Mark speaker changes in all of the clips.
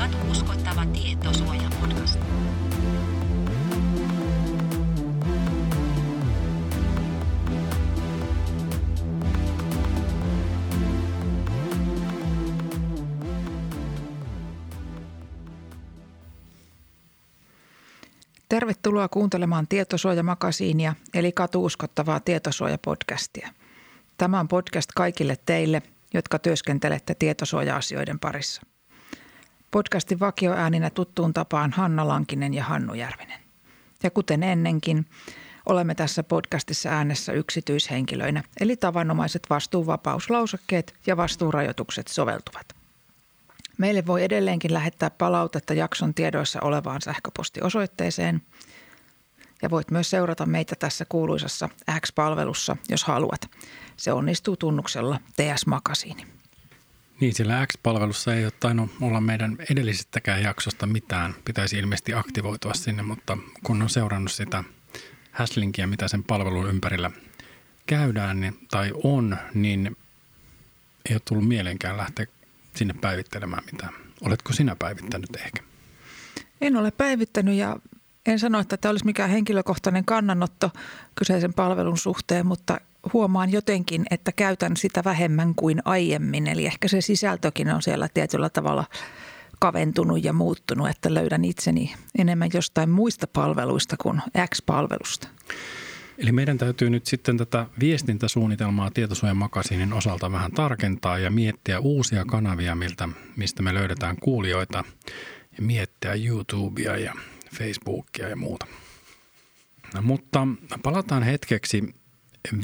Speaker 1: Katu uskottava tietosuoja podcast.
Speaker 2: Tervetuloa kuuntelemaan Tietosuojamakasiinia eli katuuskottavaa tietosuojapodcastia. Tämä on podcast kaikille teille, jotka työskentelette tietosuoja-asioiden parissa. Podcastin vakioääninä tuttuun tapaan Hanna Lankinen ja Hannu Järvinen. Ja kuten ennenkin, olemme tässä podcastissa äänessä yksityishenkilöinä, eli tavanomaiset vastuuvapauslausakkeet ja vastuurajoitukset soveltuvat. Meille voi edelleenkin lähettää palautetta jakson tiedoissa olevaan sähköpostiosoitteeseen. Ja voit myös seurata meitä tässä kuuluisassa X-palvelussa, jos haluat. Se onnistuu tunnuksella TS Makasiini.
Speaker 3: Niin, sillä X-palvelussa ei ole tainnut olla meidän edellisestäkään jaksosta mitään. Pitäisi ilmeisesti aktivoitua sinne, mutta kun on seurannut sitä häslinkiä, mitä sen palvelun ympärillä käydään niin, tai on, niin ei ole tullut mieleenkään lähteä sinne päivittelemään mitään. Oletko sinä päivittänyt ehkä?
Speaker 2: En ole päivittänyt ja en sano, että tämä olisi mikään henkilökohtainen kannanotto kyseisen palvelun suhteen, mutta huomaan jotenkin, että käytän sitä vähemmän kuin aiemmin. Eli ehkä se sisältökin on siellä tietyllä tavalla kaventunut ja muuttunut, että löydän itseni enemmän jostain muista palveluista kuin X-palvelusta.
Speaker 3: Eli meidän täytyy nyt sitten tätä viestintäsuunnitelmaa tietosuojamakasiinin osalta vähän tarkentaa ja miettiä uusia kanavia, miltä, mistä me löydetään kuulijoita ja miettiä YouTubea ja Facebookia ja muuta. No, mutta palataan hetkeksi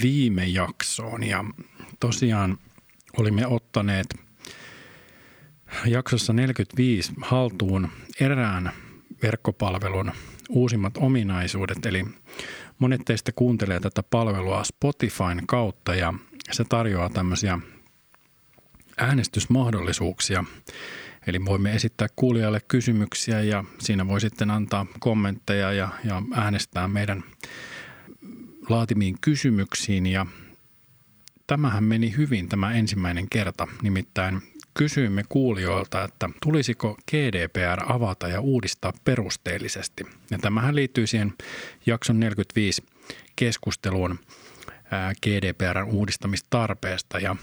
Speaker 3: viime jaksoon ja tosiaan olimme ottaneet jaksossa 45 haltuun erään verkkopalvelun uusimmat ominaisuudet, eli Monet teistä kuuntelee tätä palvelua Spotifyn kautta ja se tarjoaa tämmöisiä äänestysmahdollisuuksia. Eli voimme esittää kuulijalle kysymyksiä ja siinä voi sitten antaa kommentteja ja, ja äänestää meidän laatimiin kysymyksiin. Ja tämähän meni hyvin tämä ensimmäinen kerta, nimittäin kysyimme kuulijoilta, että tulisiko GDPR avata ja uudistaa perusteellisesti. Ja tämähän liittyy siihen jakson 45 keskusteluun GDPRn uudistamistarpeesta ja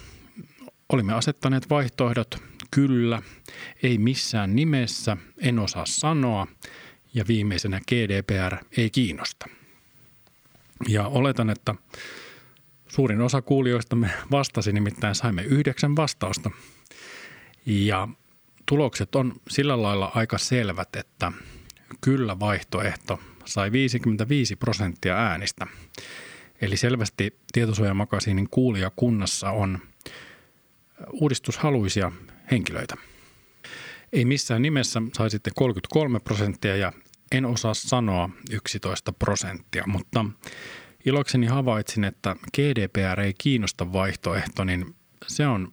Speaker 3: olimme asettaneet vaihtoehdot kyllä, ei missään nimessä, en osaa sanoa ja viimeisenä GDPR ei kiinnosta. Ja oletan, että suurin osa kuulijoista me vastasi, nimittäin saimme yhdeksän vastausta – ja tulokset on sillä lailla aika selvät, että kyllä vaihtoehto sai 55 prosenttia äänistä. Eli selvästi tietosuojamakasiinin kuulijakunnassa on uudistushaluisia henkilöitä. Ei missään nimessä sai sitten 33 prosenttia ja en osaa sanoa 11 prosenttia, mutta ilokseni havaitsin, että GDPR ei kiinnosta vaihtoehto, niin se on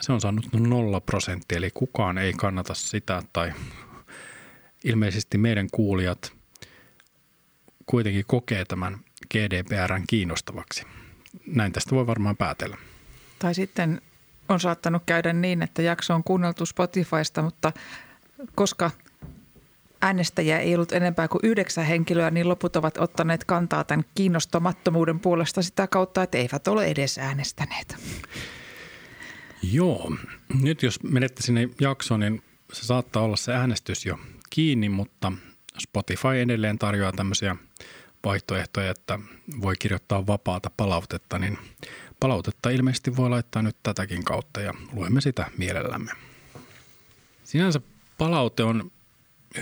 Speaker 3: se on saanut nolla prosenttia, eli kukaan ei kannata sitä tai ilmeisesti meidän kuulijat kuitenkin kokee tämän GDPRn kiinnostavaksi. Näin tästä voi varmaan päätellä.
Speaker 2: Tai sitten on saattanut käydä niin, että jakso on kuunneltu Spotifysta, mutta koska äänestäjiä ei ollut enempää kuin yhdeksän henkilöä, niin loput ovat ottaneet kantaa tämän kiinnostamattomuuden puolesta sitä kautta, että eivät ole edes äänestäneet.
Speaker 3: Joo. Nyt jos menette sinne jaksoon, niin se saattaa olla se äänestys jo kiinni, mutta Spotify edelleen tarjoaa tämmöisiä vaihtoehtoja, että voi kirjoittaa vapaata palautetta, niin palautetta ilmeisesti voi laittaa nyt tätäkin kautta ja luemme sitä mielellämme. Sinänsä palaute on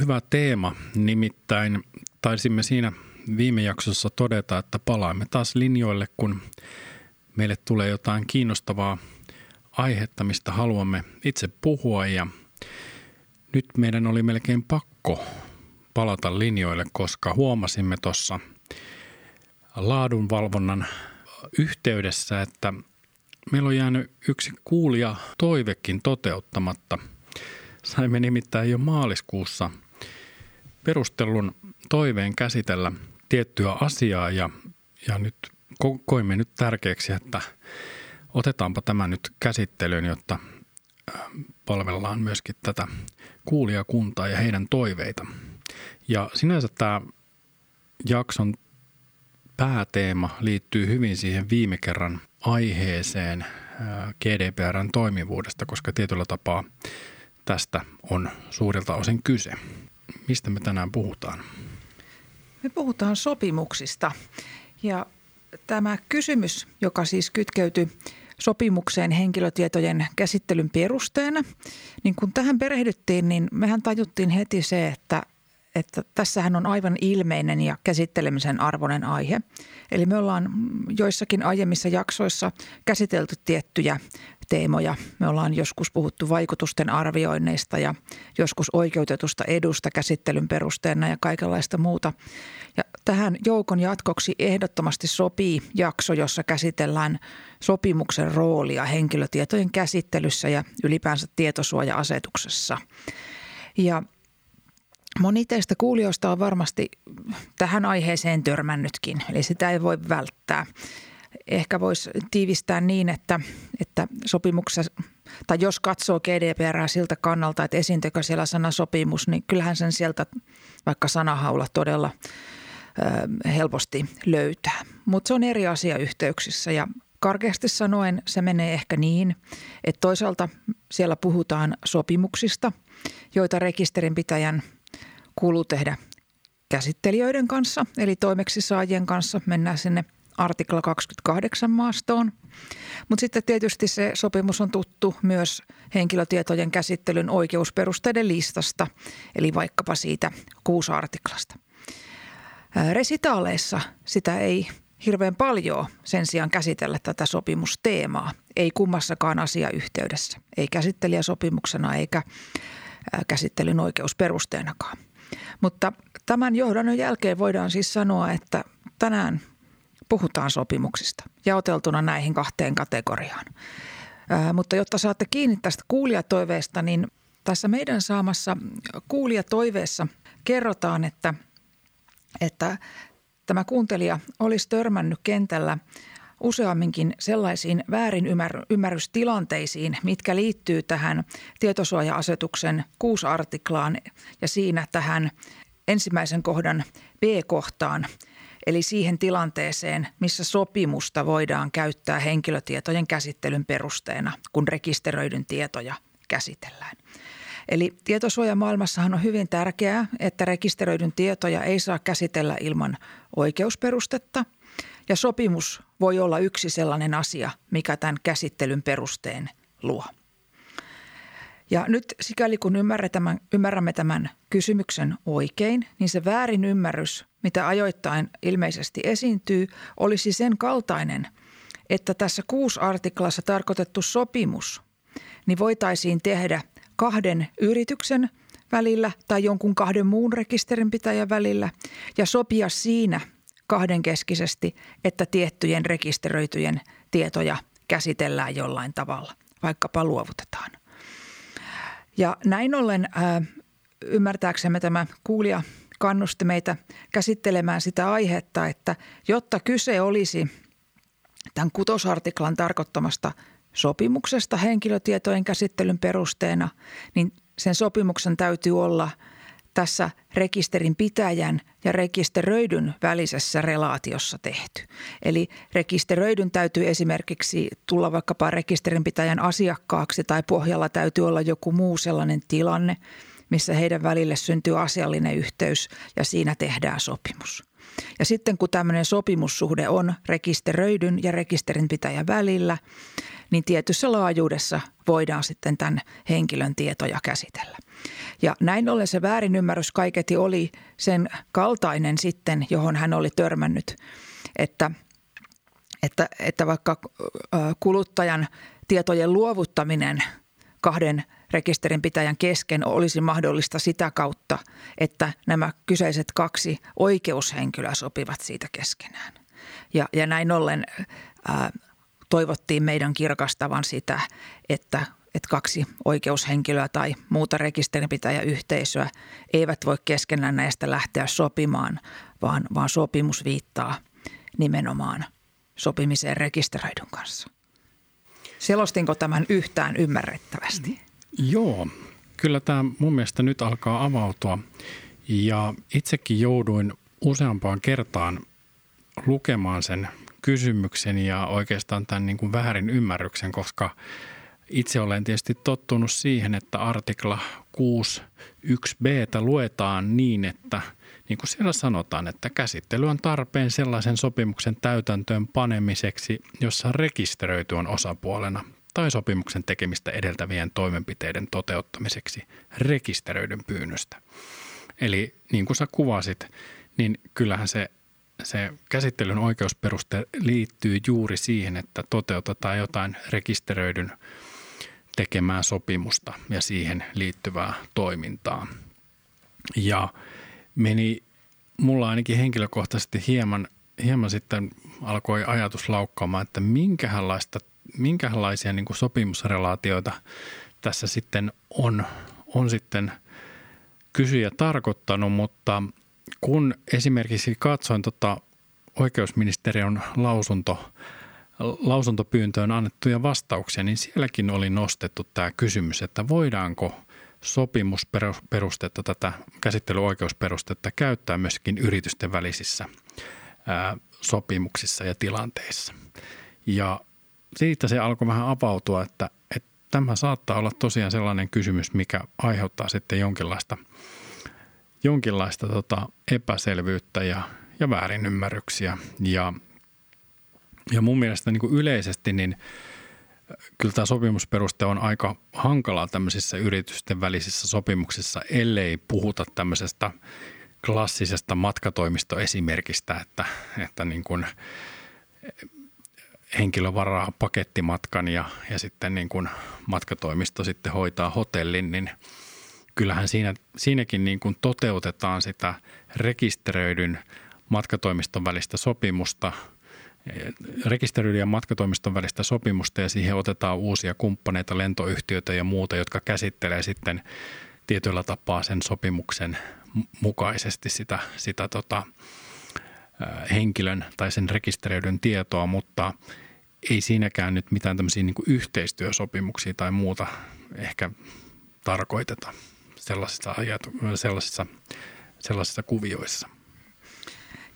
Speaker 3: hyvä teema, nimittäin taisimme siinä viime jaksossa todeta, että palaamme taas linjoille, kun meille tulee jotain kiinnostavaa aihetta, mistä haluamme itse puhua ja nyt meidän oli melkein pakko palata linjoille, koska huomasimme tuossa laadunvalvonnan yhteydessä, että meillä on jäänyt yksi kuulija toivekin toteuttamatta. Saimme nimittäin jo maaliskuussa perustellun toiveen käsitellä tiettyä asiaa ja, ja nyt koimme nyt tärkeäksi, että otetaanpa tämä nyt käsittelyyn, jotta palvellaan myöskin tätä kuulijakuntaa ja heidän toiveita. Ja sinänsä tämä jakson pääteema liittyy hyvin siihen viime kerran aiheeseen GDPRn toimivuudesta, koska tietyllä tapaa tästä on suurelta osin kyse. Mistä me tänään puhutaan?
Speaker 2: Me puhutaan sopimuksista ja tämä kysymys, joka siis kytkeytyy sopimukseen henkilötietojen käsittelyn perusteena, niin kun tähän perehdyttiin, niin mehän tajuttiin heti se, että että tässähän on aivan ilmeinen ja käsittelemisen arvoinen aihe. Eli me ollaan joissakin aiemmissa jaksoissa käsitelty tiettyjä teemoja. Me ollaan joskus puhuttu vaikutusten arvioinneista ja joskus oikeutetusta edusta käsittelyn perusteena ja kaikenlaista muuta. Ja tähän joukon jatkoksi ehdottomasti sopii jakso, jossa käsitellään sopimuksen roolia henkilötietojen käsittelyssä ja ylipäänsä tietosuoja-asetuksessa. Ja Moni teistä kuulijoista on varmasti tähän aiheeseen törmännytkin, eli sitä ei voi välttää. Ehkä voisi tiivistää niin, että, että sopimuksessa, tai jos katsoo GDPR siltä kannalta, että esiintyykö siellä sana sopimus, niin kyllähän sen sieltä vaikka sanahaulla todella ö, helposti löytää. Mutta se on eri asia yhteyksissä ja karkeasti sanoen se menee ehkä niin, että toisaalta siellä puhutaan sopimuksista, joita rekisterinpitäjän – kuuluu tehdä käsittelijöiden kanssa, eli toimeksisaajien kanssa. Mennään sinne artikla 28 maastoon. Mutta sitten tietysti se sopimus on tuttu myös henkilötietojen käsittelyn oikeusperusteiden listasta, eli vaikkapa siitä kuusi artiklasta. Resitaaleissa sitä ei hirveän paljon sen sijaan käsitellä tätä sopimusteemaa, ei kummassakaan asiayhteydessä, ei käsittelijäsopimuksena eikä käsittelyn oikeusperusteenakaan. Mutta tämän johdannon jälkeen voidaan siis sanoa, että tänään puhutaan sopimuksista jaoteltuna näihin kahteen kategoriaan. Ää, mutta jotta saatte kiinni tästä kuulijatoiveesta, niin tässä meidän saamassa kuulijatoiveessa kerrotaan, että, että tämä kuuntelija olisi törmännyt kentällä useamminkin sellaisiin väärinymmärrystilanteisiin, mitkä liittyy tähän tietosuoja-asetuksen kuusi artiklaan ja siinä tähän ensimmäisen kohdan B-kohtaan, eli siihen tilanteeseen, missä sopimusta voidaan käyttää henkilötietojen käsittelyn perusteena, kun rekisteröidyn tietoja käsitellään. Eli tietosuojamaailmassahan on hyvin tärkeää, että rekisteröidyn tietoja ei saa käsitellä ilman oikeusperustetta – ja sopimus voi olla yksi sellainen asia, mikä tämän käsittelyn perusteen luo. Ja nyt sikäli kun ymmärrämme tämän kysymyksen oikein, niin se väärin ymmärrys, mitä ajoittain ilmeisesti esiintyy, olisi sen kaltainen, että tässä kuusi artiklassa tarkoitettu sopimus, niin voitaisiin tehdä kahden yrityksen välillä tai jonkun kahden muun rekisterinpitäjän välillä ja sopia siinä – kahdenkeskisesti, että tiettyjen rekisteröityjen tietoja käsitellään jollain tavalla, vaikkapa luovutetaan. Ja näin ollen ää, ymmärtääksemme tämä kuulija kannusti meitä käsittelemään sitä aihetta, että jotta kyse olisi tämän kutosartiklan tarkoittamasta sopimuksesta henkilötietojen käsittelyn perusteena, niin sen sopimuksen täytyy olla – tässä rekisterin pitäjän ja rekisteröidyn välisessä relaatiossa tehty. Eli rekisteröidyn täytyy esimerkiksi tulla vaikkapa rekisterinpitäjän asiakkaaksi tai pohjalla täytyy olla joku muu sellainen tilanne, missä heidän välille syntyy asiallinen yhteys ja siinä tehdään sopimus. Ja sitten kun tämmöinen sopimussuhde on rekisteröidyn ja rekisterinpitäjän välillä, niin tietyssä laajuudessa voidaan sitten tämän henkilön tietoja käsitellä. Ja näin ollen se väärinymmärrys kaiketi oli sen kaltainen sitten, johon hän oli törmännyt, että, että, että vaikka kuluttajan tietojen luovuttaminen kahden rekisterinpitäjän kesken olisi mahdollista sitä kautta, että nämä kyseiset kaksi oikeushenkilöä sopivat siitä keskenään. Ja, ja näin ollen ää, toivottiin meidän kirkastavan sitä, että, että kaksi oikeushenkilöä tai muuta rekisterinpitäjäyhteisöä eivät voi keskenään näistä lähteä sopimaan, vaan, vaan sopimus viittaa nimenomaan sopimiseen rekisteröidyn kanssa. Selostinko tämän yhtään ymmärrettävästi?
Speaker 3: Joo, kyllä tämä mun mielestä nyt alkaa avautua. Ja itsekin jouduin useampaan kertaan lukemaan sen kysymyksen ja oikeastaan tämän niin kuin väärin ymmärryksen, koska itse olen tietysti tottunut siihen, että artikla 6.1b luetaan niin, että niin kuin siellä sanotaan, että käsittely on tarpeen sellaisen sopimuksen täytäntöön panemiseksi, jossa rekisteröity on osapuolena tai sopimuksen tekemistä edeltävien toimenpiteiden toteuttamiseksi rekisteröidyn pyynnöstä. Eli niin kuin sä kuvasit, niin kyllähän se, se käsittelyn oikeusperuste liittyy juuri siihen, että toteutetaan jotain rekisteröidyn tekemää sopimusta ja siihen liittyvää toimintaa. Ja meni mulla ainakin henkilökohtaisesti hieman, hieman sitten alkoi ajatus laukkaamaan, että minkälaista, minkälaisia niin kuin sopimusrelaatioita tässä sitten on, on sitten kysyjä tarkoittanut, mutta kun esimerkiksi katsoin tota oikeusministeriön lausunto, lausuntopyyntöön annettuja vastauksia, niin sielläkin oli nostettu tämä kysymys, että voidaanko sopimusperustetta, tätä käsittelyoikeusperustetta käyttää myöskin yritysten välisissä ää, sopimuksissa ja tilanteissa. Ja siitä se alkoi vähän avautua, että, että tämä saattaa olla tosiaan sellainen kysymys, mikä aiheuttaa sitten jonkinlaista, jonkinlaista tota epäselvyyttä ja, ja väärinymmärryksiä. Ja, ja mun mielestä niin kuin yleisesti niin kyllä tämä sopimusperuste on aika hankalaa tämmöisissä yritysten välisissä sopimuksissa, ellei puhuta tämmöisestä klassisesta matkatoimistoesimerkistä, että, että niin kuin henkilö varaa pakettimatkan ja, ja sitten niin kuin matkatoimisto sitten hoitaa hotellin, niin kyllähän siinä, siinäkin niin kuin toteutetaan sitä rekisteröidyn matkatoimiston välistä sopimusta, rekisteröidyn ja matkatoimiston välistä sopimusta ja siihen otetaan uusia kumppaneita, lentoyhtiöitä ja muuta, jotka käsittelee sitten tietyllä tapaa sen sopimuksen mukaisesti sitä, sitä tota, henkilön tai sen rekisteröidyn tietoa, mutta – ei siinäkään nyt mitään tämmöisiä niin kuin yhteistyösopimuksia tai muuta ehkä tarkoiteta sellaisissa, ajatu- sellaisissa, sellaisissa kuvioissa.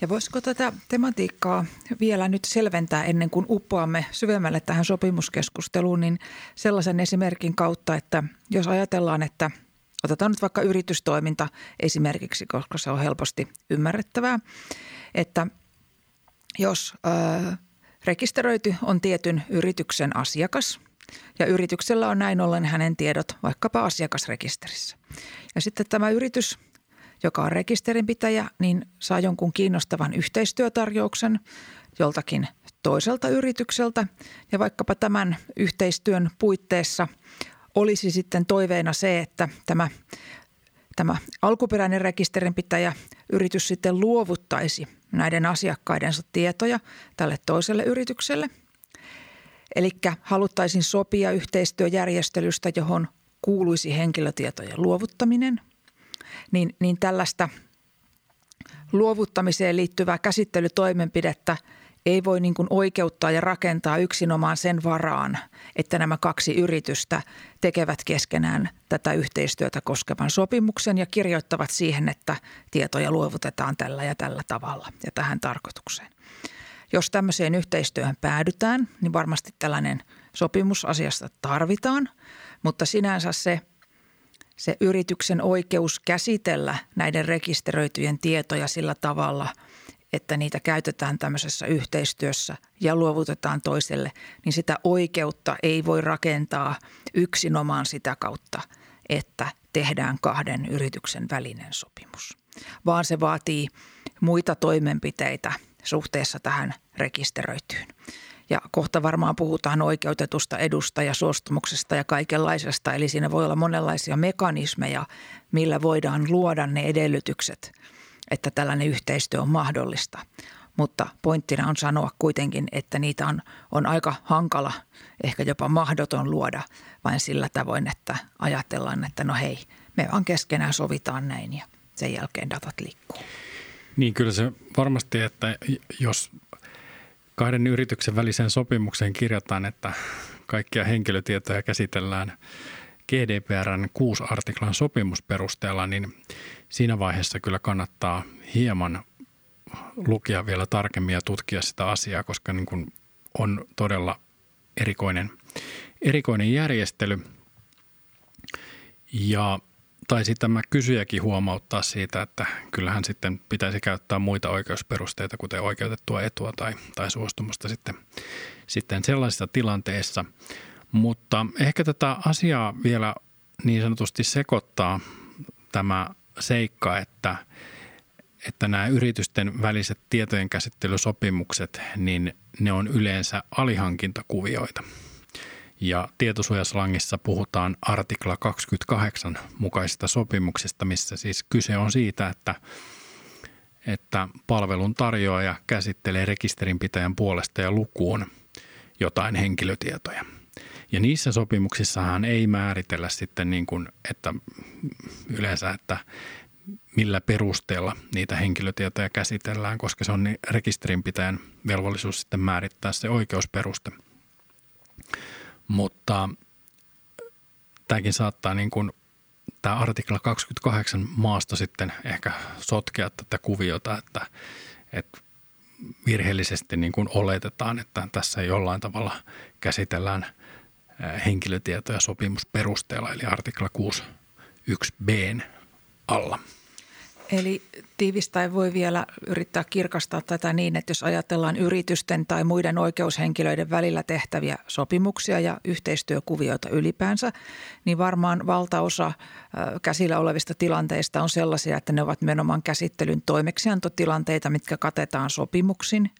Speaker 2: Ja voisiko tätä tematiikkaa vielä nyt selventää ennen kuin uppoamme syvemmälle tähän sopimuskeskusteluun, niin sellaisen esimerkin kautta, että jos ajatellaan, että otetaan nyt vaikka yritystoiminta esimerkiksi, koska se on helposti ymmärrettävää, että jos Rekisteröity on tietyn yrityksen asiakas ja yrityksellä on näin ollen hänen tiedot vaikkapa asiakasrekisterissä. Ja sitten tämä yritys, joka on rekisterinpitäjä, niin saa jonkun kiinnostavan yhteistyötarjouksen joltakin toiselta yritykseltä ja vaikkapa tämän yhteistyön puitteissa olisi sitten toiveena se, että tämä tämä alkuperäinen rekisterinpitäjä yritys sitten luovuttaisi näiden asiakkaidensa tietoja tälle toiselle yritykselle. Eli haluttaisiin sopia yhteistyöjärjestelystä, johon kuuluisi henkilötietojen luovuttaminen. Niin, niin tällaista luovuttamiseen liittyvää käsittelytoimenpidettä – ei voi niin kuin oikeuttaa ja rakentaa yksinomaan sen varaan, että nämä kaksi yritystä tekevät keskenään tätä yhteistyötä koskevan sopimuksen ja kirjoittavat siihen, että tietoja luovutetaan tällä ja tällä tavalla ja tähän tarkoitukseen. Jos tämmöiseen yhteistyöhön päädytään, niin varmasti tällainen sopimus asiasta tarvitaan, mutta sinänsä se, se yrityksen oikeus käsitellä näiden rekisteröityjen tietoja sillä tavalla – että niitä käytetään tämmöisessä yhteistyössä ja luovutetaan toiselle, niin sitä oikeutta ei voi rakentaa yksinomaan sitä kautta, että tehdään kahden yrityksen välinen sopimus, vaan se vaatii muita toimenpiteitä suhteessa tähän rekisteröityyn. Ja kohta varmaan puhutaan oikeutetusta edusta ja suostumuksesta ja kaikenlaisesta. Eli siinä voi olla monenlaisia mekanismeja, millä voidaan luoda ne edellytykset – että tällainen yhteistyö on mahdollista. Mutta pointtina on sanoa kuitenkin, että niitä on, on aika hankala, ehkä jopa mahdoton luoda vain sillä tavoin, että ajatellaan, että no hei, me vaan keskenään sovitaan näin ja sen jälkeen datat liikkuu.
Speaker 3: Niin kyllä se varmasti, että jos kahden yrityksen väliseen sopimukseen kirjataan, että kaikkia henkilötietoja käsitellään GDPRn 6 artiklan sopimusperusteella, niin siinä vaiheessa kyllä kannattaa hieman lukia vielä tarkemmin ja tutkia sitä asiaa, koska niin kuin on todella erikoinen, erikoinen järjestely. Ja taisi tämä kysyjäkin huomauttaa siitä, että kyllähän sitten pitäisi käyttää muita oikeusperusteita, kuten oikeutettua etua tai, tai suostumusta sitten, sitten sellaisissa tilanteissa. Mutta ehkä tätä asiaa vielä niin sanotusti sekoittaa tämä seikka, että, että nämä yritysten väliset tietojenkäsittelysopimukset, niin ne on yleensä alihankintakuvioita – ja tietosuojaslangissa puhutaan artikla 28 mukaisista sopimuksista, missä siis kyse on siitä, että, että palvelun tarjoaja käsittelee rekisterinpitäjän puolesta ja lukuun jotain henkilötietoja. Ja niissä sopimuksissahan ei määritellä sitten niin kuin, että yleensä, että millä perusteella niitä henkilötietoja käsitellään, koska se on niin rekisterinpitäjän velvollisuus sitten määrittää se oikeusperuste – mutta tämäkin saattaa niin kuin, tämä artikla 28 maasta sitten ehkä sotkea tätä kuviota, että, että virheellisesti niin kuin oletetaan, että tässä jollain tavalla käsitellään henkilötietoja sopimusperusteella, eli artikla 6.1b alla.
Speaker 2: Eli tiivistäen voi vielä yrittää kirkastaa tätä niin, että jos ajatellaan yritysten tai muiden oikeushenkilöiden välillä tehtäviä sopimuksia ja yhteistyökuvioita ylipäänsä, niin varmaan valtaosa käsillä olevista tilanteista on sellaisia, että ne ovat menomaan käsittelyn toimeksiantotilanteita, mitkä katetaan sopimuksin.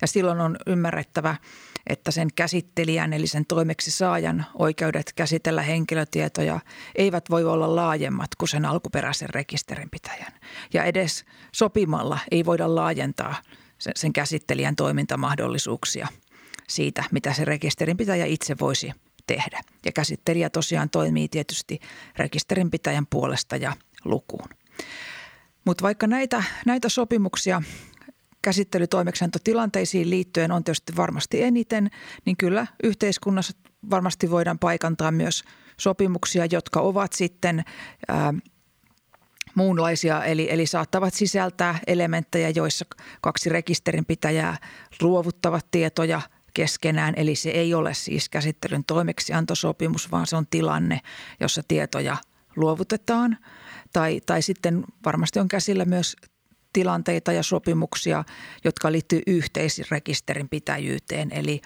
Speaker 2: Ja silloin on ymmärrettävä, että sen käsittelijän eli sen toimeksi saajan oikeudet käsitellä henkilötietoja eivät voi olla laajemmat kuin sen alkuperäisen rekisterinpitäjän. Ja edes sopimalla ei voida laajentaa sen käsittelijän toimintamahdollisuuksia siitä, mitä se rekisterinpitäjä itse voisi tehdä. Ja käsittelijä tosiaan toimii tietysti rekisterinpitäjän puolesta ja lukuun. Mutta vaikka näitä, näitä sopimuksia käsittelytoimeksiantotilanteisiin liittyen on tietysti varmasti eniten, niin kyllä yhteiskunnassa varmasti voidaan paikantaa myös sopimuksia, jotka ovat sitten ää, muunlaisia, eli, eli saattavat sisältää elementtejä, joissa kaksi rekisterinpitäjää luovuttavat tietoja keskenään. Eli se ei ole siis käsittelyn toimeksiantosopimus, vaan se on tilanne, jossa tietoja luovutetaan. Tai, tai sitten varmasti on käsillä myös tilanteita ja sopimuksia, jotka liittyy yhteisrekisterin pitäjyyteen. Eli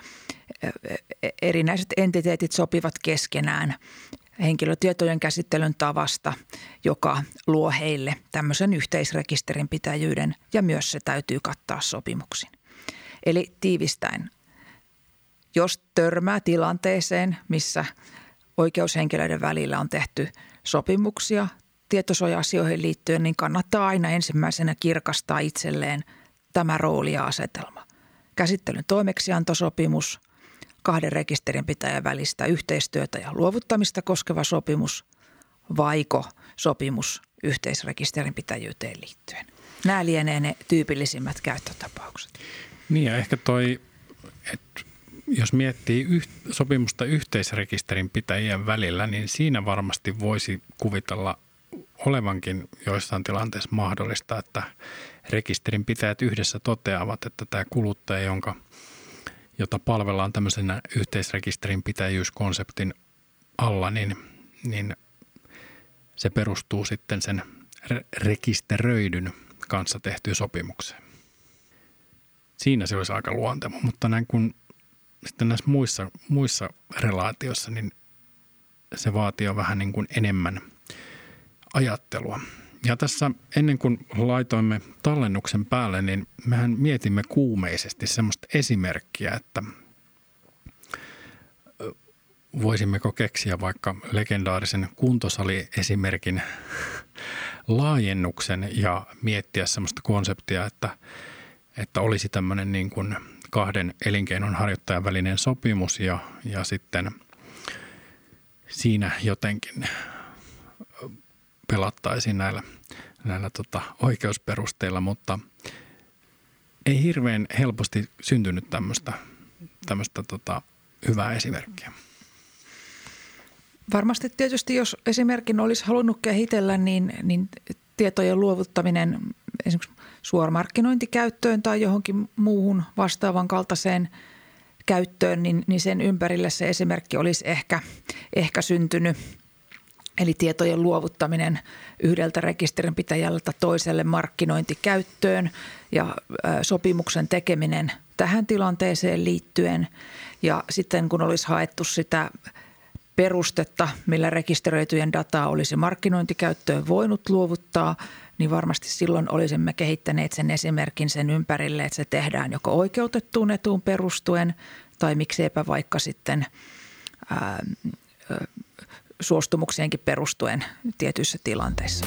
Speaker 2: erinäiset entiteetit sopivat keskenään henkilötietojen käsittelyn tavasta, joka luo heille tämmöisen yhteisrekisterin pitäjyyden ja myös se täytyy kattaa sopimuksin. Eli tiivistäen, jos törmää tilanteeseen, missä oikeushenkilöiden välillä on tehty sopimuksia tietosuoja-asioihin liittyen, niin kannattaa aina ensimmäisenä kirkastaa itselleen tämä rooli ja asetelma. Käsittelyn toimeksiantosopimus, kahden rekisterinpitäjän välistä yhteistyötä ja luovuttamista koskeva sopimus, vaiko sopimus yhteisrekisterinpitäjyyteen liittyen. Nämä lienee ne tyypillisimmät käyttötapaukset.
Speaker 3: Niin ja ehkä toi, että jos miettii yht, sopimusta yhteisrekisterinpitäjien välillä, niin siinä varmasti voisi kuvitella olevankin joissain tilanteissa mahdollista, että rekisterinpitäjät yhdessä toteavat, että tämä kuluttaja, jonka, jota palvellaan tämmöisenä yhteisrekisterinpitäjyyskonseptin alla, niin, niin se perustuu sitten sen rekisteröidyn kanssa tehtyyn sopimukseen. Siinä se olisi aika luonteva, mutta näin kun sitten näissä muissa, muissa relaatioissa, niin se vaatii jo vähän niin kuin enemmän – ajattelua. Ja tässä ennen kuin laitoimme tallennuksen päälle, niin mehän mietimme kuumeisesti semmoista esimerkkiä, että voisimmeko keksiä vaikka legendaarisen kuntosali-esimerkin laajennuksen ja miettiä semmoista konseptia, että, että olisi tämmöinen niin kuin kahden elinkeinon harjoittajan välinen sopimus ja, ja sitten siinä jotenkin pelattaisiin näillä, näillä tota oikeusperusteilla, mutta ei hirveän helposti syntynyt tämmöistä, tämmöistä tota hyvää esimerkkiä.
Speaker 2: varmasti tietysti, jos esimerkin olisi halunnut kehitellä, niin, niin tietojen luovuttaminen esimerkiksi suoramarkkinointikäyttöön tai johonkin muuhun vastaavan kaltaiseen käyttöön, niin, niin sen ympärille se esimerkki olisi ehkä, ehkä syntynyt. Eli tietojen luovuttaminen yhdeltä rekisterinpitäjältä toiselle markkinointikäyttöön ja sopimuksen tekeminen tähän tilanteeseen liittyen. Ja sitten kun olisi haettu sitä perustetta, millä rekisteröityjen dataa olisi markkinointikäyttöön voinut luovuttaa, niin varmasti silloin olisimme kehittäneet sen esimerkin sen ympärille, että se tehdään joko oikeutettuun etuun perustuen tai mikseipä vaikka sitten ää, suostumuksienkin perustuen tietyissä tilanteissa.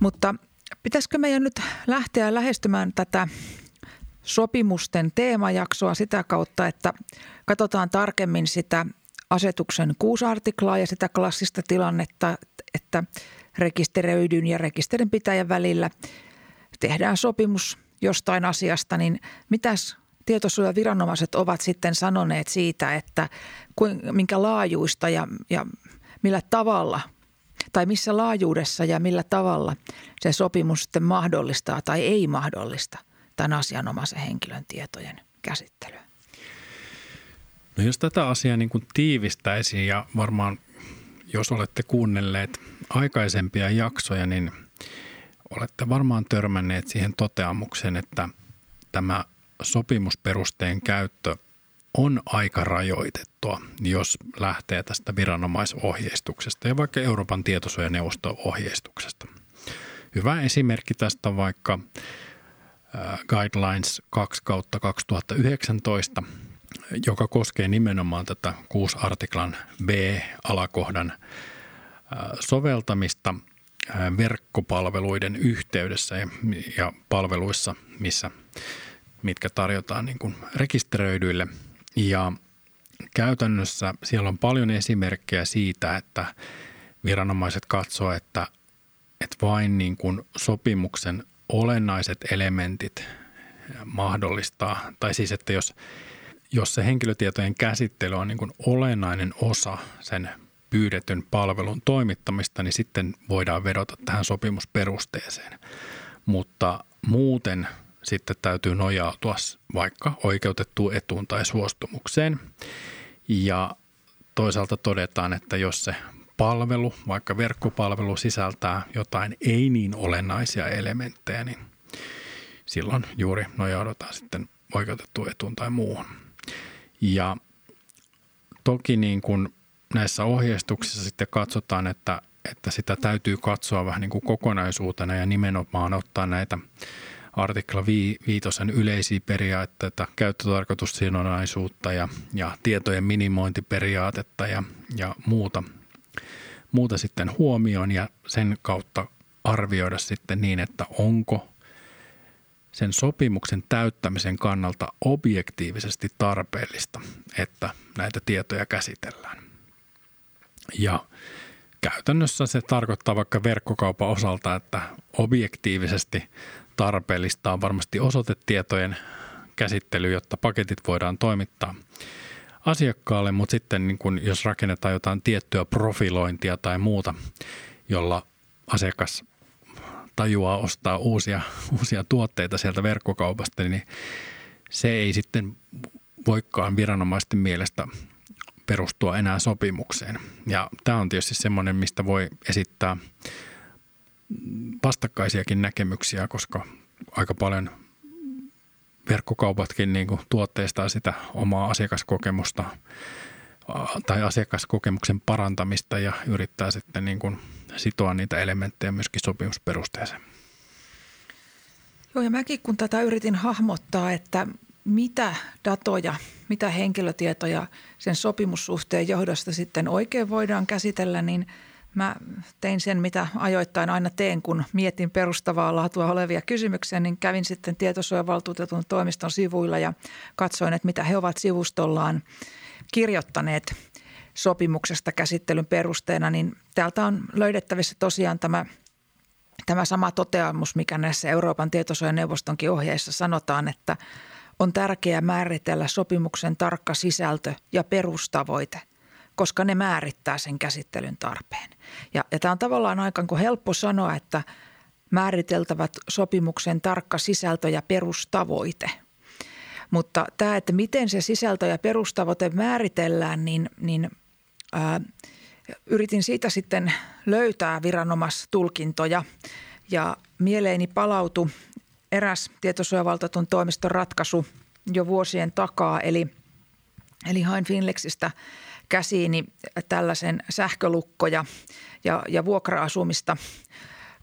Speaker 2: Mutta pitäisikö meidän nyt lähteä lähestymään tätä sopimusten teemajaksoa sitä kautta, että katsotaan tarkemmin sitä asetuksen kuusi artiklaa ja sitä klassista tilannetta, että rekisteröidyn ja rekisterinpitäjän välillä tehdään sopimus jostain asiasta, niin mitäs tietosuojaviranomaiset ovat sitten sanoneet siitä, että minkä laajuista ja, ja millä tavalla tai missä laajuudessa ja millä tavalla se sopimus sitten mahdollistaa tai ei mahdollista tämän asianomaisen henkilön tietojen käsittelyä.
Speaker 3: No jos tätä asiaa niin kuin tiivistäisiin ja varmaan jos olette kuunnelleet aikaisempia jaksoja, niin olette varmaan törmänneet siihen toteamukseen, että tämä sopimusperusteen käyttö on aika rajoitettua, jos lähtee tästä viranomaisohjeistuksesta ja vaikka Euroopan tietosuojaneuvoston ohjeistuksesta. Hyvä esimerkki tästä vaikka Guidelines 2 kautta 2019, joka koskee nimenomaan tätä 6 artiklan B-alakohdan soveltamista verkkopalveluiden yhteydessä ja palveluissa, missä, mitkä tarjotaan niin kuin rekisteröidyille. Ja käytännössä siellä on paljon esimerkkejä siitä, että viranomaiset katsoo, että, että vain niin kuin sopimuksen olennaiset elementit mahdollistaa, tai siis että jos, jos se henkilötietojen käsittely on niin kuin olennainen osa sen pyydetyn palvelun toimittamista, niin sitten voidaan vedota tähän sopimusperusteeseen. Mutta muuten sitten täytyy nojautua vaikka oikeutettuun etuun tai suostumukseen. Ja toisaalta todetaan, että jos se palvelu, vaikka verkkopalvelu sisältää jotain ei niin olennaisia elementtejä, niin silloin juuri nojaudutaan sitten oikeutettuun etuun tai muuhun. Ja toki niin kuin näissä ohjeistuksissa sitten katsotaan, että, että sitä täytyy katsoa vähän niin kuin kokonaisuutena ja nimenomaan ottaa näitä artikla 5 yleisiä periaatteita, käyttötarkoitussidonnaisuutta ja, ja tietojen minimointiperiaatetta ja, ja muuta – muuta sitten huomioon ja sen kautta arvioida sitten niin, että onko sen sopimuksen täyttämisen kannalta objektiivisesti tarpeellista, että näitä tietoja käsitellään. Ja käytännössä se tarkoittaa vaikka verkkokaupan osalta, että objektiivisesti tarpeellista on varmasti osoitetietojen käsittely, jotta paketit voidaan toimittaa – asiakkaalle, mutta sitten niin kun, jos rakennetaan jotain tiettyä profilointia tai muuta, jolla asiakas tajuaa ostaa uusia, uusia tuotteita sieltä verkkokaupasta, niin se ei sitten voikaan viranomaisten mielestä perustua enää sopimukseen. Ja tämä on tietysti semmoinen, mistä voi esittää vastakkaisiakin näkemyksiä, koska aika paljon verkkokaupatkin niin tuotteistaa sitä omaa asiakaskokemusta tai asiakaskokemuksen parantamista ja yrittää sitten niin kuin sitoa niitä elementtejä myöskin sopimusperusteeseen.
Speaker 2: Joo ja mäkin kun tätä yritin hahmottaa, että mitä datoja, mitä henkilötietoja sen sopimussuhteen johdosta sitten oikein voidaan käsitellä, niin – Mä tein sen, mitä ajoittain aina teen, kun mietin perustavaa laatua olevia kysymyksiä, niin kävin sitten tietosuojavaltuutetun toimiston sivuilla ja katsoin, että mitä he ovat sivustollaan kirjoittaneet sopimuksesta käsittelyn perusteena, niin täältä on löydettävissä tosiaan tämä, tämä sama toteamus, mikä näissä Euroopan tietosuojaneuvostonkin ohjeissa sanotaan, että on tärkeää määritellä sopimuksen tarkka sisältö ja perustavoite, koska ne määrittää sen käsittelyn tarpeen. Ja, ja tämä on tavallaan aika helppo sanoa, että määriteltävät sopimuksen tarkka sisältö ja perustavoite – mutta tämä, että miten se sisältö ja perustavoite määritellään, niin, niin ää, yritin siitä sitten löytää viranomaistulkintoja. Ja mieleeni palautui eräs tietosuojavaltuutetun toimiston ratkaisu jo vuosien takaa, eli, eli hain Finlexistä käsiini tällaisen sähkölukkoja ja, ja vuokra-asumista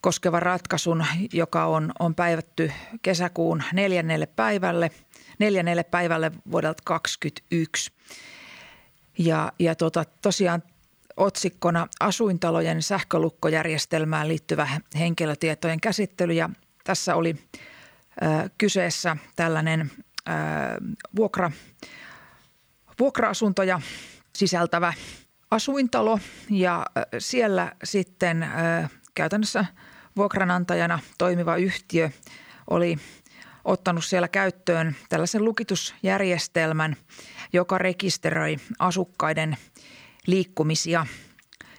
Speaker 2: koskevan ratkaisun, joka on, on päivätty kesäkuun neljännelle päivälle – neljännelle päivälle vuodelta 2021. Ja, ja tota, tosiaan otsikkona asuintalojen sähkölukkojärjestelmään liittyvä henkilötietojen käsittely ja tässä oli ö, kyseessä tällainen ö, vuokra, vuokra-asuntoja sisältävä asuintalo ja siellä sitten ö, käytännössä vuokranantajana toimiva yhtiö oli ottanut siellä käyttöön tällaisen lukitusjärjestelmän, joka rekisteröi asukkaiden liikkumisia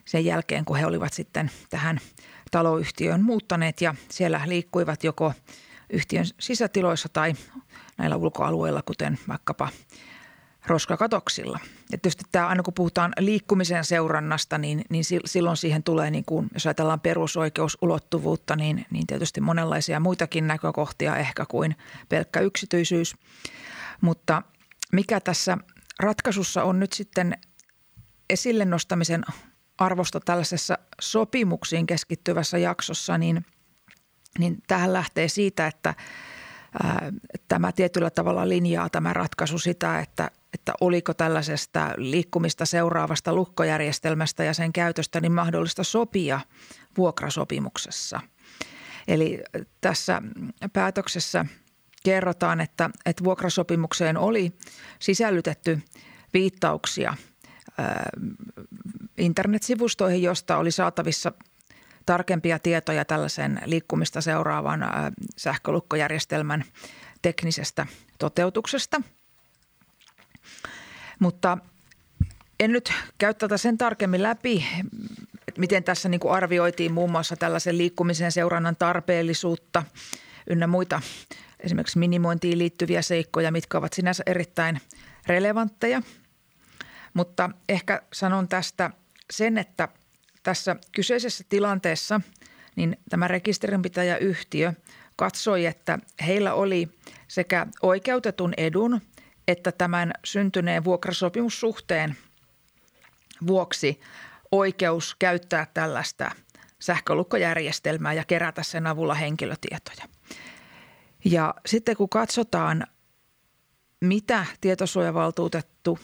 Speaker 2: sen jälkeen, kun he olivat sitten tähän taloyhtiöön muuttaneet ja siellä liikkuivat joko yhtiön sisätiloissa tai näillä ulkoalueilla, kuten vaikkapa – roskakatoksilla. Ja tietysti tämä, aina kun puhutaan liikkumisen seurannasta, niin, niin silloin siihen tulee, niin kuin, jos ajatellaan perusoikeusulottuvuutta, niin, niin tietysti monenlaisia muitakin näkökohtia ehkä kuin pelkkä yksityisyys. Mutta mikä tässä ratkaisussa on nyt sitten esille nostamisen arvosta tällaisessa sopimuksiin keskittyvässä jaksossa, niin, niin tähän lähtee siitä, että ää, tämä tietyllä tavalla linjaa tämä ratkaisu sitä, että – että oliko tällaisesta liikkumista seuraavasta lukkojärjestelmästä ja sen käytöstä niin mahdollista sopia vuokrasopimuksessa. Eli tässä päätöksessä kerrotaan, että, että vuokrasopimukseen oli sisällytetty viittauksia internetsivustoihin, josta oli saatavissa tarkempia tietoja tällaisen liikkumista seuraavan sähkölukkojärjestelmän teknisestä toteutuksesta – mutta en nyt käy tätä sen tarkemmin läpi, miten tässä niin kuin arvioitiin muun muassa tällaisen liikkumisen seurannan tarpeellisuutta ynnä muita esimerkiksi minimointiin liittyviä seikkoja, mitkä ovat sinänsä erittäin relevantteja. Mutta ehkä sanon tästä sen, että tässä kyseisessä tilanteessa niin tämä rekisterinpitäjäyhtiö katsoi, että heillä oli sekä oikeutetun edun – että tämän syntyneen vuokrasopimussuhteen vuoksi oikeus käyttää tällaista sähkölukkojärjestelmää ja kerätä sen avulla henkilötietoja. Ja sitten kun katsotaan, mitä tietosuojavaltuutettu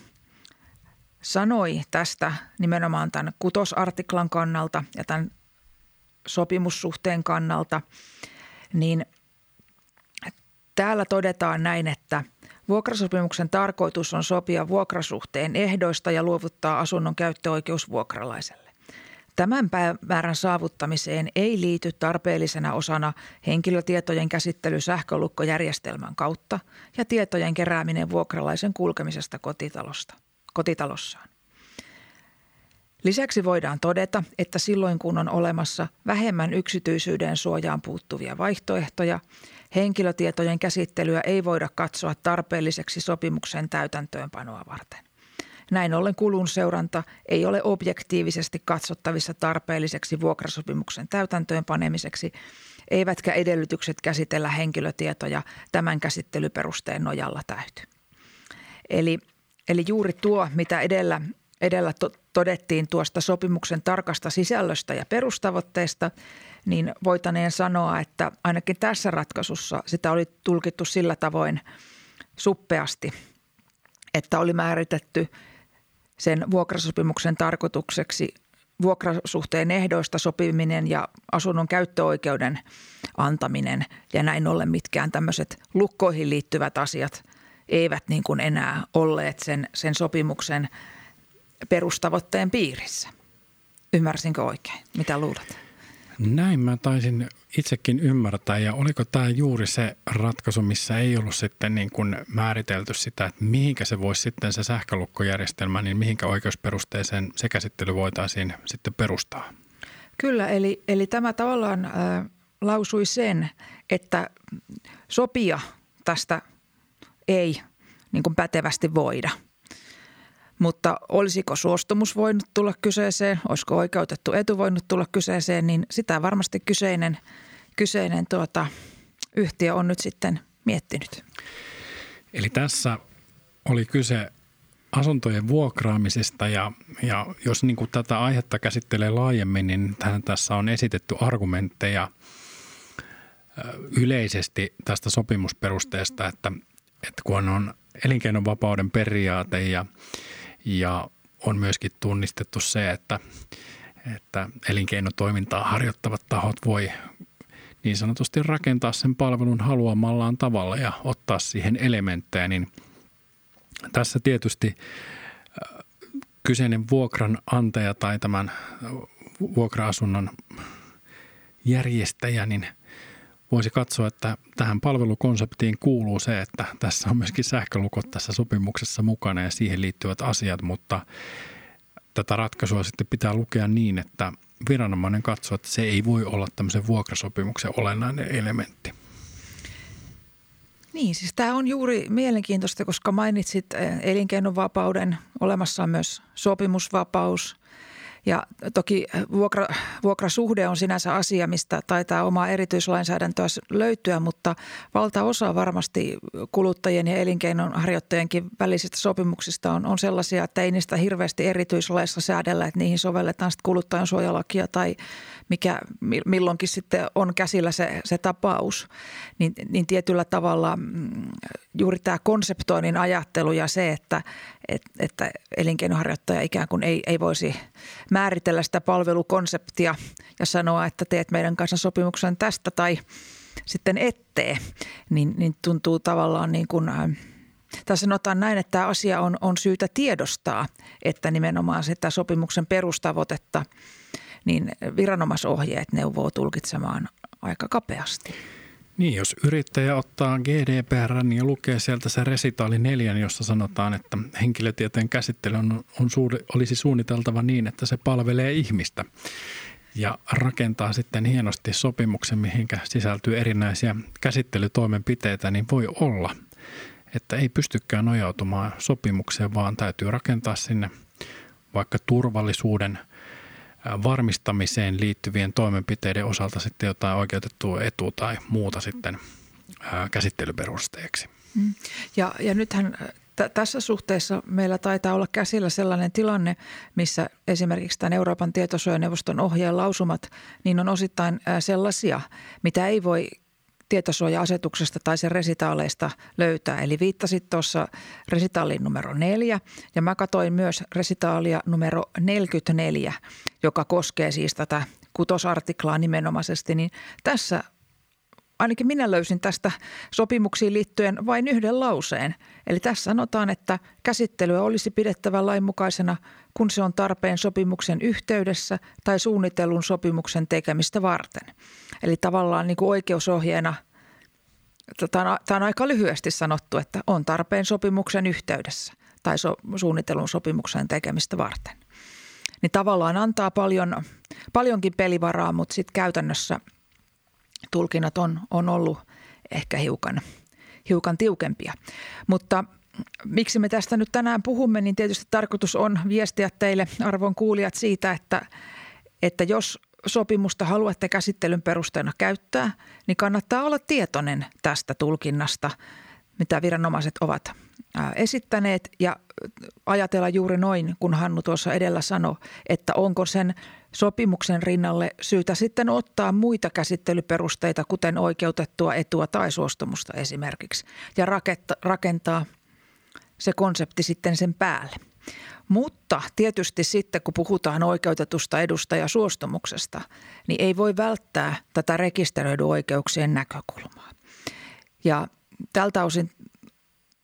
Speaker 2: sanoi tästä nimenomaan tämän kutosartiklan kannalta ja tämän sopimussuhteen kannalta, niin täällä todetaan näin, että – Vuokrasopimuksen tarkoitus on sopia vuokrasuhteen ehdoista ja luovuttaa asunnon käyttöoikeus vuokralaiselle. Tämän päämäärän saavuttamiseen ei liity tarpeellisena osana henkilötietojen käsittely sähkölukkojärjestelmän kautta ja tietojen kerääminen vuokralaisen kulkemisesta kotitalosta, kotitalossaan. Lisäksi voidaan todeta, että silloin kun on olemassa vähemmän yksityisyyden suojaan puuttuvia vaihtoehtoja, henkilötietojen käsittelyä ei voida katsoa tarpeelliseksi sopimuksen täytäntöönpanoa varten. Näin ollen kulun seuranta ei ole objektiivisesti katsottavissa tarpeelliseksi vuokrasopimuksen täytäntöönpanemiseksi, eivätkä edellytykset käsitellä henkilötietoja tämän käsittelyperusteen nojalla täyty. Eli, eli juuri tuo, mitä edellä, edellä to, todettiin tuosta sopimuksen tarkasta sisällöstä ja perustavoitteesta, niin voitaneen sanoa, että ainakin tässä ratkaisussa sitä oli tulkittu sillä tavoin suppeasti, että oli määritetty sen vuokrasopimuksen tarkoitukseksi vuokrasuhteen ehdoista sopiminen ja asunnon käyttöoikeuden antaminen ja näin ollen mitkään tämmöiset lukkoihin liittyvät asiat eivät niin kuin enää olleet sen, sen sopimuksen perustavoitteen piirissä. Ymmärsinkö oikein? Mitä luulet?
Speaker 3: Näin mä taisin itsekin ymmärtää ja oliko tämä juuri se ratkaisu, missä ei ollut sitten niin kuin määritelty sitä, että mihinkä se voisi sitten se sähkölukkojärjestelmä, niin mihinkä oikeusperusteeseen se käsittely voitaisiin sitten perustaa?
Speaker 2: Kyllä, eli, eli tämä tavallaan äh, lausui sen, että sopia tästä ei niin kuin pätevästi voida. Mutta olisiko suostumus voinut tulla kyseeseen, olisiko oikeutettu etu voinut tulla kyseeseen, niin sitä varmasti kyseinen, kyseinen tuota, yhtiö on nyt sitten miettinyt.
Speaker 3: Eli tässä oli kyse asuntojen vuokraamisesta ja, ja jos niin kuin tätä aihetta käsittelee laajemmin, niin tähän tässä on esitetty argumentteja yleisesti tästä sopimusperusteesta, että, että kun on elinkeinovapauden periaate ja, ja on myöskin tunnistettu se, että, että elinkeinotoimintaa harjoittavat tahot voi niin sanotusti rakentaa sen palvelun haluamallaan tavalla ja ottaa siihen elementtejä, niin – tässä tietysti äh, kyseinen vuokranantaja tai tämän vuokra-asunnon järjestäjä, niin voisi katsoa, että tähän palvelukonseptiin kuuluu se, että tässä on myöskin sähkölukot tässä sopimuksessa mukana ja siihen liittyvät asiat, mutta tätä ratkaisua sitten pitää lukea niin, että viranomainen katsoo, että se ei voi olla tämmöisen vuokrasopimuksen olennainen elementti.
Speaker 2: Niin, siis tämä on juuri mielenkiintoista, koska mainitsit eh, elinkeinovapauden, olemassa on myös sopimusvapaus. Ja toki vuokra, vuokrasuhde on sinänsä asia, mistä taitaa omaa erityislainsäädäntöä löytyä, mutta valtaosa varmasti kuluttajien ja elinkeinonharjoittajienkin välisistä sopimuksista on, on sellaisia, että ei niistä hirveästi erityislaissa säädellä, että niihin sovelletaan sitten kuluttajan suojalakia tai mikä milloinkin sitten on käsillä se, se tapaus. Niin, niin tietyllä tavalla mm, juuri tämä konseptoinnin ajattelu ja se, että, että, että elinkeinoharjoittaja ikään kuin ei, ei voisi määritellä sitä palvelukonseptia ja sanoa, että teet meidän kanssa sopimuksen tästä tai sitten ettee, niin, niin tuntuu tavallaan niin kuin tässä sanotaan näin, että tämä asia on, on syytä tiedostaa, että nimenomaan sitä sopimuksen perustavoitetta, niin viranomaisohjeet neuvoo tulkitsemaan aika kapeasti.
Speaker 3: Niin, jos yrittäjä ottaa GDPR niin lukee sieltä se resitaali neljän, jossa sanotaan, että henkilötietojen käsittely on, on suuri, olisi suunniteltava niin, että se palvelee ihmistä ja rakentaa sitten hienosti sopimuksen, mihinkä sisältyy erinäisiä käsittelytoimenpiteitä, niin voi olla, että ei pystykään nojautumaan sopimukseen, vaan täytyy rakentaa sinne vaikka turvallisuuden – varmistamiseen liittyvien toimenpiteiden osalta sitten jotain oikeutettua etu tai muuta sitten käsittelyperusteeksi. Mm.
Speaker 2: Ja, ja nythän t- tässä suhteessa meillä taitaa olla käsillä sellainen tilanne, missä esimerkiksi tämän Euroopan tietosuojaneuvoston ohjeen lausumat, niin on osittain sellaisia, mitä ei voi tietosuoja-asetuksesta tai sen resitaaleista löytää. Eli viittasit tuossa resitaaliin numero neljä ja mä katsoin myös resitaalia numero 44, joka koskee siis tätä kutosartiklaa nimenomaisesti, niin tässä ainakin minä löysin tästä sopimuksiin liittyen vain yhden lauseen. Eli tässä sanotaan, että käsittelyä olisi pidettävä lainmukaisena, kun se on tarpeen sopimuksen yhteydessä tai suunnitellun sopimuksen tekemistä varten. Eli tavallaan niin kuin oikeusohjeena tämä on, aika lyhyesti sanottu, että on tarpeen sopimuksen yhteydessä tai so, suunnitellun sopimuksen tekemistä varten. Niin tavallaan antaa paljon, paljonkin pelivaraa, mutta sitten käytännössä tulkinnat on, on ollut ehkä hiukan, hiukan tiukempia. Mutta miksi me tästä nyt tänään puhumme, niin tietysti tarkoitus on viestiä teille arvon kuulijat siitä, että, että jos sopimusta haluatte käsittelyn perusteena käyttää, niin kannattaa olla tietoinen tästä tulkinnasta, mitä viranomaiset ovat esittäneet ja ajatella juuri noin, kun Hannu tuossa edellä sanoi, että onko sen sopimuksen rinnalle syytä sitten ottaa muita käsittelyperusteita, kuten oikeutettua etua tai suostumusta esimerkiksi, ja rakentaa se konsepti sitten sen päälle. Mutta tietysti sitten, kun puhutaan oikeutetusta edusta ja suostumuksesta, niin ei voi välttää tätä rekisteröidyn oikeuksien näkökulmaa. Ja tältä osin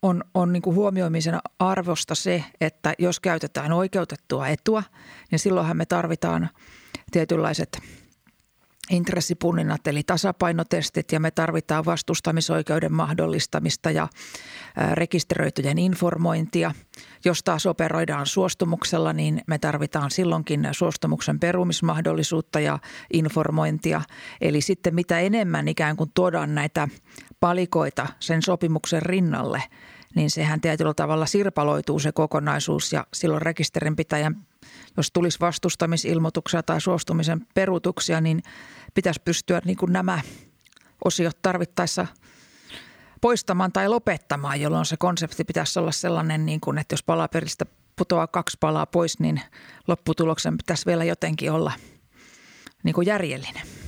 Speaker 2: on, on niin kuin huomioimisen arvosta se, että jos käytetään oikeutettua etua, niin silloinhan me tarvitaan tietynlaiset intressipunninnat eli tasapainotestit ja me tarvitaan vastustamisoikeuden mahdollistamista ja rekisteröityjen informointia. Jos taas operoidaan suostumuksella, niin me tarvitaan silloinkin suostumuksen perumismahdollisuutta ja informointia. Eli sitten mitä enemmän ikään kuin tuodaan näitä palikoita sen sopimuksen rinnalle, niin sehän tietyllä tavalla sirpaloituu se kokonaisuus ja silloin rekisterinpitäjän, jos tulisi vastustamisilmoituksia tai suostumisen peruutuksia, niin pitäisi pystyä niin kuin nämä osiot tarvittaessa poistamaan tai lopettamaan, jolloin se konsepti pitäisi olla sellainen, niin kuin, että jos palaperistä putoaa kaksi palaa pois, niin lopputuloksen pitäisi vielä jotenkin olla niin kuin järjellinen.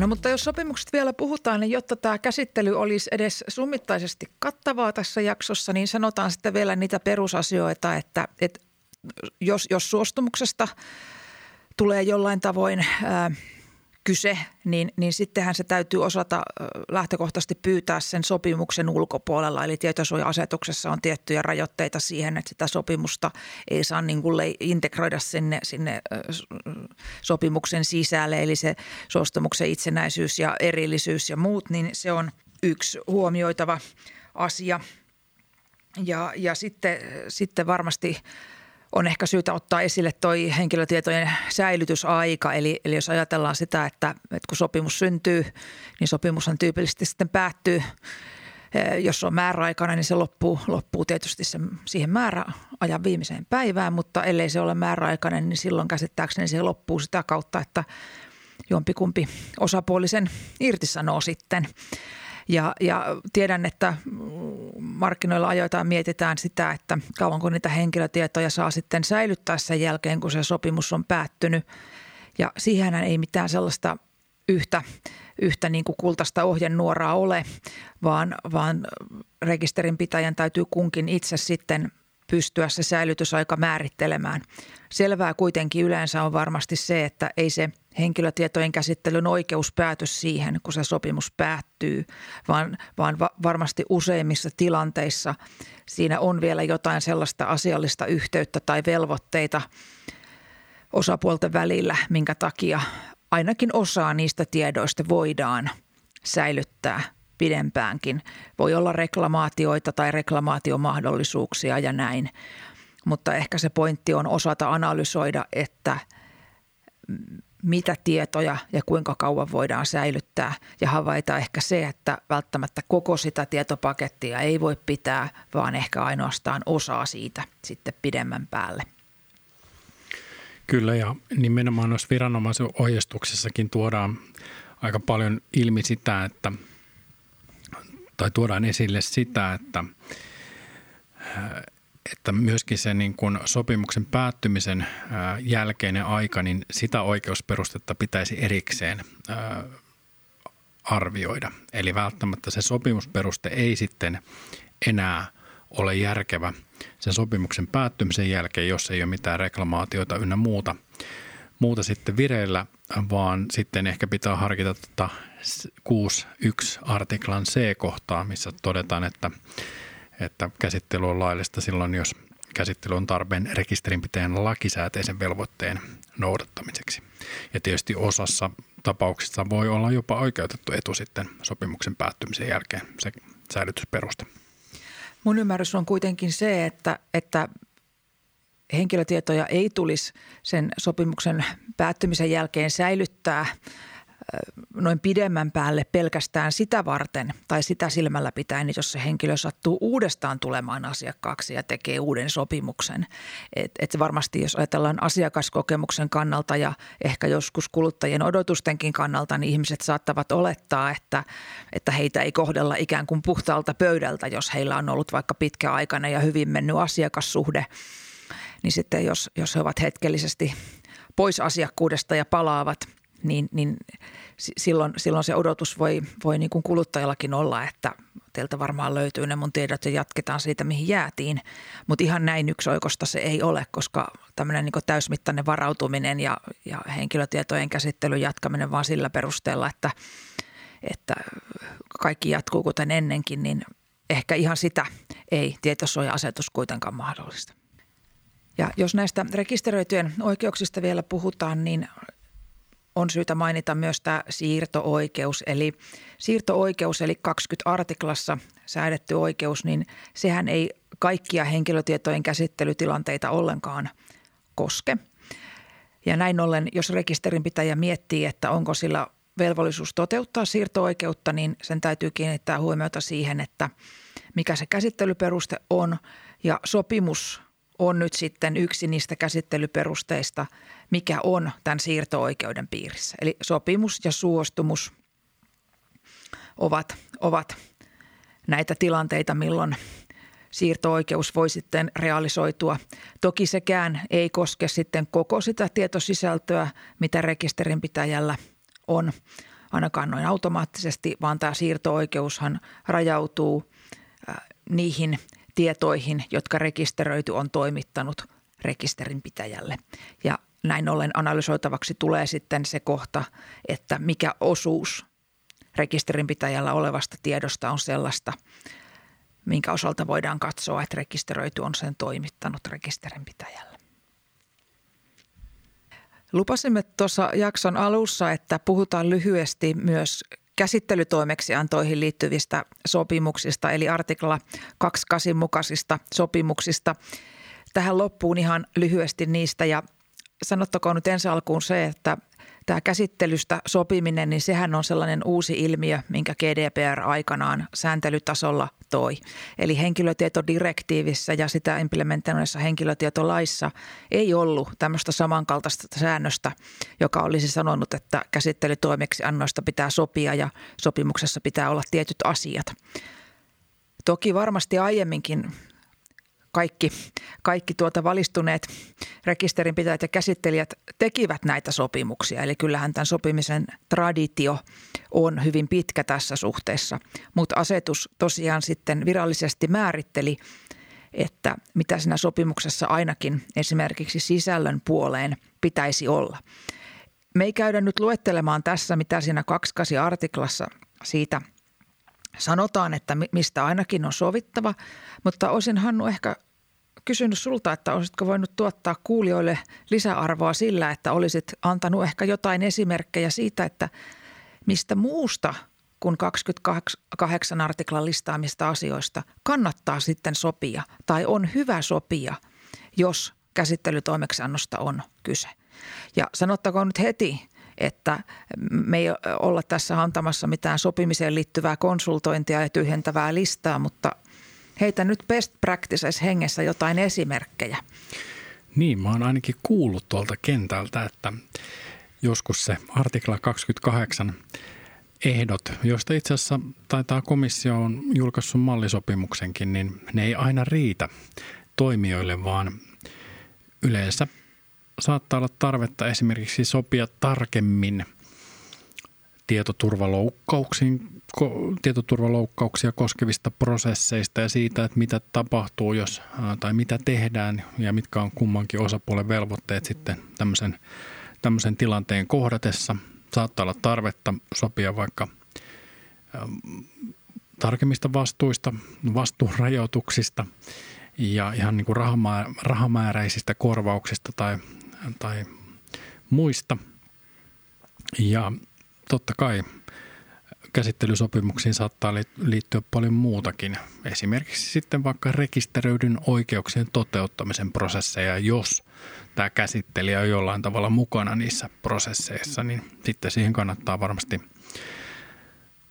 Speaker 2: No mutta jos sopimukset vielä puhutaan, niin jotta tämä käsittely olisi edes summittaisesti kattavaa tässä jaksossa, niin sanotaan sitten vielä niitä perusasioita, että, että jos, jos suostumuksesta tulee jollain tavoin ää, kyse, niin, niin sittenhän se täytyy osata lähtökohtaisesti pyytää sen sopimuksen ulkopuolella. Eli tietosuoja-asetuksessa on tiettyjä rajoitteita siihen, että sitä sopimusta ei saa niin kuin integroida sinne, sinne sopimuksen sisälle. Eli se suostumuksen itsenäisyys ja erillisyys ja muut, niin se on yksi huomioitava asia. Ja, ja sitten, sitten varmasti – on ehkä syytä ottaa esille toi henkilötietojen säilytysaika. Eli, eli jos ajatellaan sitä, että, että kun sopimus syntyy, niin sopimushan tyypillisesti sitten päättyy. Eh, jos se on määräaikainen, niin se loppuu, loppuu tietysti se, siihen määräajan viimeiseen päivään, mutta ellei se ole määräaikainen, niin silloin käsittääkseni se loppuu sitä kautta, että jompikumpi osapuolisen irtisanoo sitten. Ja, ja tiedän, että markkinoilla ajoitaan mietitään sitä, että kauanko niitä henkilötietoja saa sitten säilyttää sen jälkeen, kun se sopimus on päättynyt. Ja siihen ei mitään sellaista yhtä, yhtä niin kuin kultaista ohjenuoraa ole, vaan, vaan rekisterinpitäjän täytyy kunkin itse sitten pystyä se säilytysaika määrittelemään. Selvää kuitenkin yleensä on varmasti se, että ei se henkilötietojen käsittelyn oikeus pääty siihen, kun se sopimus päättyy, vaan, vaan va- varmasti useimmissa tilanteissa siinä on vielä jotain sellaista asiallista yhteyttä tai velvoitteita osapuolten välillä, minkä takia ainakin osaa niistä tiedoista voidaan säilyttää – pidempäänkin. Voi olla reklamaatioita tai reklamaatiomahdollisuuksia ja näin, mutta ehkä se pointti on osata analysoida, että mitä tietoja ja kuinka kauan voidaan säilyttää ja havaita ehkä se, että välttämättä koko sitä tietopakettia ei voi pitää, vaan ehkä ainoastaan osaa siitä sitten pidemmän päälle.
Speaker 3: Kyllä ja nimenomaan noissa viranomaisen ohjeistuksessakin tuodaan aika paljon ilmi sitä, että – tai tuodaan esille sitä, että, että myöskin se niin kuin sopimuksen päättymisen jälkeinen aika, niin sitä oikeusperustetta pitäisi erikseen arvioida. Eli välttämättä se sopimusperuste ei sitten enää ole järkevä sen sopimuksen päättymisen jälkeen, jos ei ole mitään reklamaatioita ynnä muuta, muuta sitten vireillä, vaan sitten ehkä pitää harkita tota 6.1 artiklan C-kohtaa, missä todetaan, että, että käsittely on laillista silloin, jos käsittely on tarpeen rekisterinpitäjän lakisääteisen velvoitteen noudattamiseksi. Ja tietysti osassa tapauksissa voi olla jopa oikeutettu etu sitten sopimuksen päättymisen jälkeen se säilytysperuste.
Speaker 2: Mun ymmärrys on kuitenkin se, että, että henkilötietoja ei tulisi sen sopimuksen päättymisen jälkeen säilyttää – noin pidemmän päälle pelkästään sitä varten tai sitä silmällä pitäen, niin jos se henkilö sattuu uudestaan tulemaan asiakkaaksi ja tekee uuden sopimuksen. Et, et varmasti jos ajatellaan asiakaskokemuksen kannalta ja ehkä joskus kuluttajien odotustenkin kannalta, niin ihmiset saattavat olettaa, että, että heitä ei kohdella ikään kuin puhtaalta pöydältä, jos heillä on ollut vaikka pitkäaikainen ja hyvin mennyt asiakassuhde. Niin sitten jos, jos he ovat hetkellisesti pois asiakkuudesta ja palaavat – niin, niin silloin, silloin se odotus voi, voi niin kuin kuluttajallakin olla, että teiltä varmaan löytyy ne mun tiedot ja jatketaan siitä, mihin jäätiin. Mutta ihan näin yksioikosta se ei ole, koska tämmöinen niin täysmittainen varautuminen ja, ja henkilötietojen käsittelyn jatkaminen vaan sillä perusteella, että, että kaikki jatkuu kuten ennenkin, niin ehkä ihan sitä ei tietosuoja-asetus kuitenkaan mahdollista. Ja jos näistä rekisteröityjen oikeuksista vielä puhutaan, niin on syytä mainita myös tämä siirto-oikeus. Eli siirto-oikeus, eli 20 artiklassa säädetty oikeus, niin sehän ei kaikkia henkilötietojen käsittelytilanteita ollenkaan koske. Ja näin ollen, jos rekisterinpitäjä miettii, että onko sillä velvollisuus toteuttaa siirto-oikeutta, niin sen täytyy kiinnittää huomiota siihen, että mikä se käsittelyperuste on ja sopimus on nyt sitten yksi niistä käsittelyperusteista, mikä on tämän siirto-oikeuden piirissä. Eli sopimus ja suostumus ovat, ovat näitä tilanteita, milloin siirto-oikeus voi sitten realisoitua. Toki sekään ei koske sitten koko sitä tietosisältöä, mitä rekisterinpitäjällä on, ainakaan noin automaattisesti, vaan tämä siirto-oikeushan rajautuu niihin tietoihin, jotka rekisteröity on toimittanut rekisterinpitäjälle. Ja näin ollen analysoitavaksi tulee sitten se kohta, että mikä osuus rekisterinpitäjällä olevasta tiedosta on sellaista, minkä osalta voidaan katsoa, että rekisteröity on sen toimittanut rekisterinpitäjälle. Lupasimme tuossa jakson alussa, että puhutaan lyhyesti myös käsittelytoimeksiantoihin liittyvistä sopimuksista, eli artikla 28 mukaisista sopimuksista. Tähän loppuun ihan lyhyesti niistä ja sanottakoon nyt ensi alkuun se, että tämä käsittelystä sopiminen, niin sehän on sellainen uusi ilmiö, minkä GDPR aikanaan sääntelytasolla toi. Eli henkilötietodirektiivissä ja sitä implementoinnissa henkilötietolaissa ei ollut tämmöistä samankaltaista säännöstä, joka olisi sanonut, että käsittelytoimeksiannoista pitää sopia ja sopimuksessa pitää olla tietyt asiat. Toki varmasti aiemminkin kaikki, kaikki tuota valistuneet rekisterinpitäjät ja käsittelijät tekivät näitä sopimuksia. Eli kyllähän tämän sopimisen traditio on hyvin pitkä tässä suhteessa. Mutta asetus tosiaan sitten virallisesti määritteli, että mitä siinä sopimuksessa ainakin esimerkiksi sisällön puoleen pitäisi olla. Me ei käydä nyt luettelemaan tässä, mitä siinä 28 artiklassa siitä – sanotaan, että mistä ainakin on sovittava, mutta olisin Hannu ehkä kysynyt sulta, että olisitko voinut tuottaa kuulijoille lisäarvoa sillä, että olisit antanut ehkä jotain esimerkkejä siitä, että mistä muusta kuin 28 artiklan listaamista asioista kannattaa sitten sopia tai on hyvä sopia, jos käsittelytoimeksiannosta on kyse. Ja sanottakoon nyt heti, että me ei olla tässä antamassa mitään sopimiseen liittyvää konsultointia ja tyhjentävää listaa, mutta heitä nyt best practices hengessä jotain esimerkkejä.
Speaker 3: Niin, mä oon ainakin kuullut tuolta kentältä, että joskus se artikla 28 ehdot, joista itse asiassa taitaa komissio on julkaissut mallisopimuksenkin, niin ne ei aina riitä toimijoille, vaan yleensä saattaa olla tarvetta esimerkiksi sopia tarkemmin tietoturvaloukkauksiin, tietoturvaloukkauksia koskevista prosesseista ja siitä, että mitä tapahtuu, jos tai mitä tehdään ja mitkä on kummankin osapuolen velvoitteet sitten tämmöisen, tämmöisen tilanteen kohdatessa. Saattaa olla tarvetta sopia vaikka tarkemmista vastuista, vastuurajoituksista ja ihan niin kuin rahamääräisistä korvauksista tai tai muista. Ja totta kai käsittelysopimuksiin saattaa liittyä paljon muutakin. Esimerkiksi sitten vaikka rekisteröidyn oikeuksien toteuttamisen prosesseja, jos tämä käsittelijä on jollain tavalla mukana niissä prosesseissa, niin sitten siihen kannattaa varmasti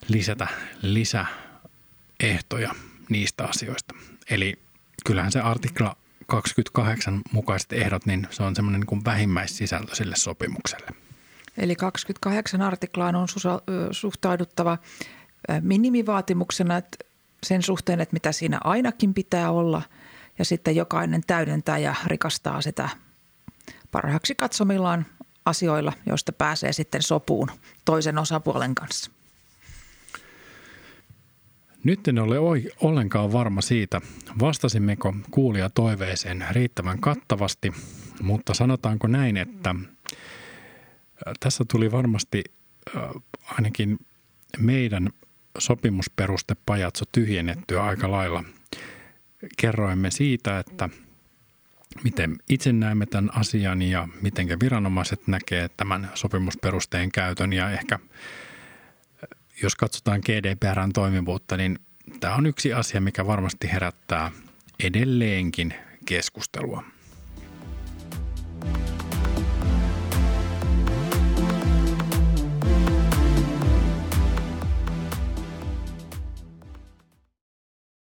Speaker 3: lisätä lisäehtoja niistä asioista. Eli kyllähän se artikla 28 mukaiset ehdot, niin se on semmoinen niin vähimmäissisältö sille sopimukselle.
Speaker 2: Eli 28 artiklaan on suhtauduttava minimivaatimuksena että sen suhteen, että mitä siinä ainakin pitää olla, ja sitten jokainen täydentää ja rikastaa sitä parhaaksi katsomillaan asioilla, joista pääsee sitten sopuun toisen osapuolen kanssa.
Speaker 3: Nyt en ole ollenkaan varma siitä, vastasimmeko kuulia toiveeseen riittävän kattavasti, mutta sanotaanko näin, että tässä tuli varmasti ainakin meidän sopimusperustepajatso tyhjennettyä aika lailla. Kerroimme siitä, että miten itse näemme tämän asian ja miten viranomaiset näkee tämän sopimusperusteen käytön ja ehkä jos katsotaan GDPRn toimivuutta, niin tämä on yksi asia, mikä varmasti herättää edelleenkin keskustelua.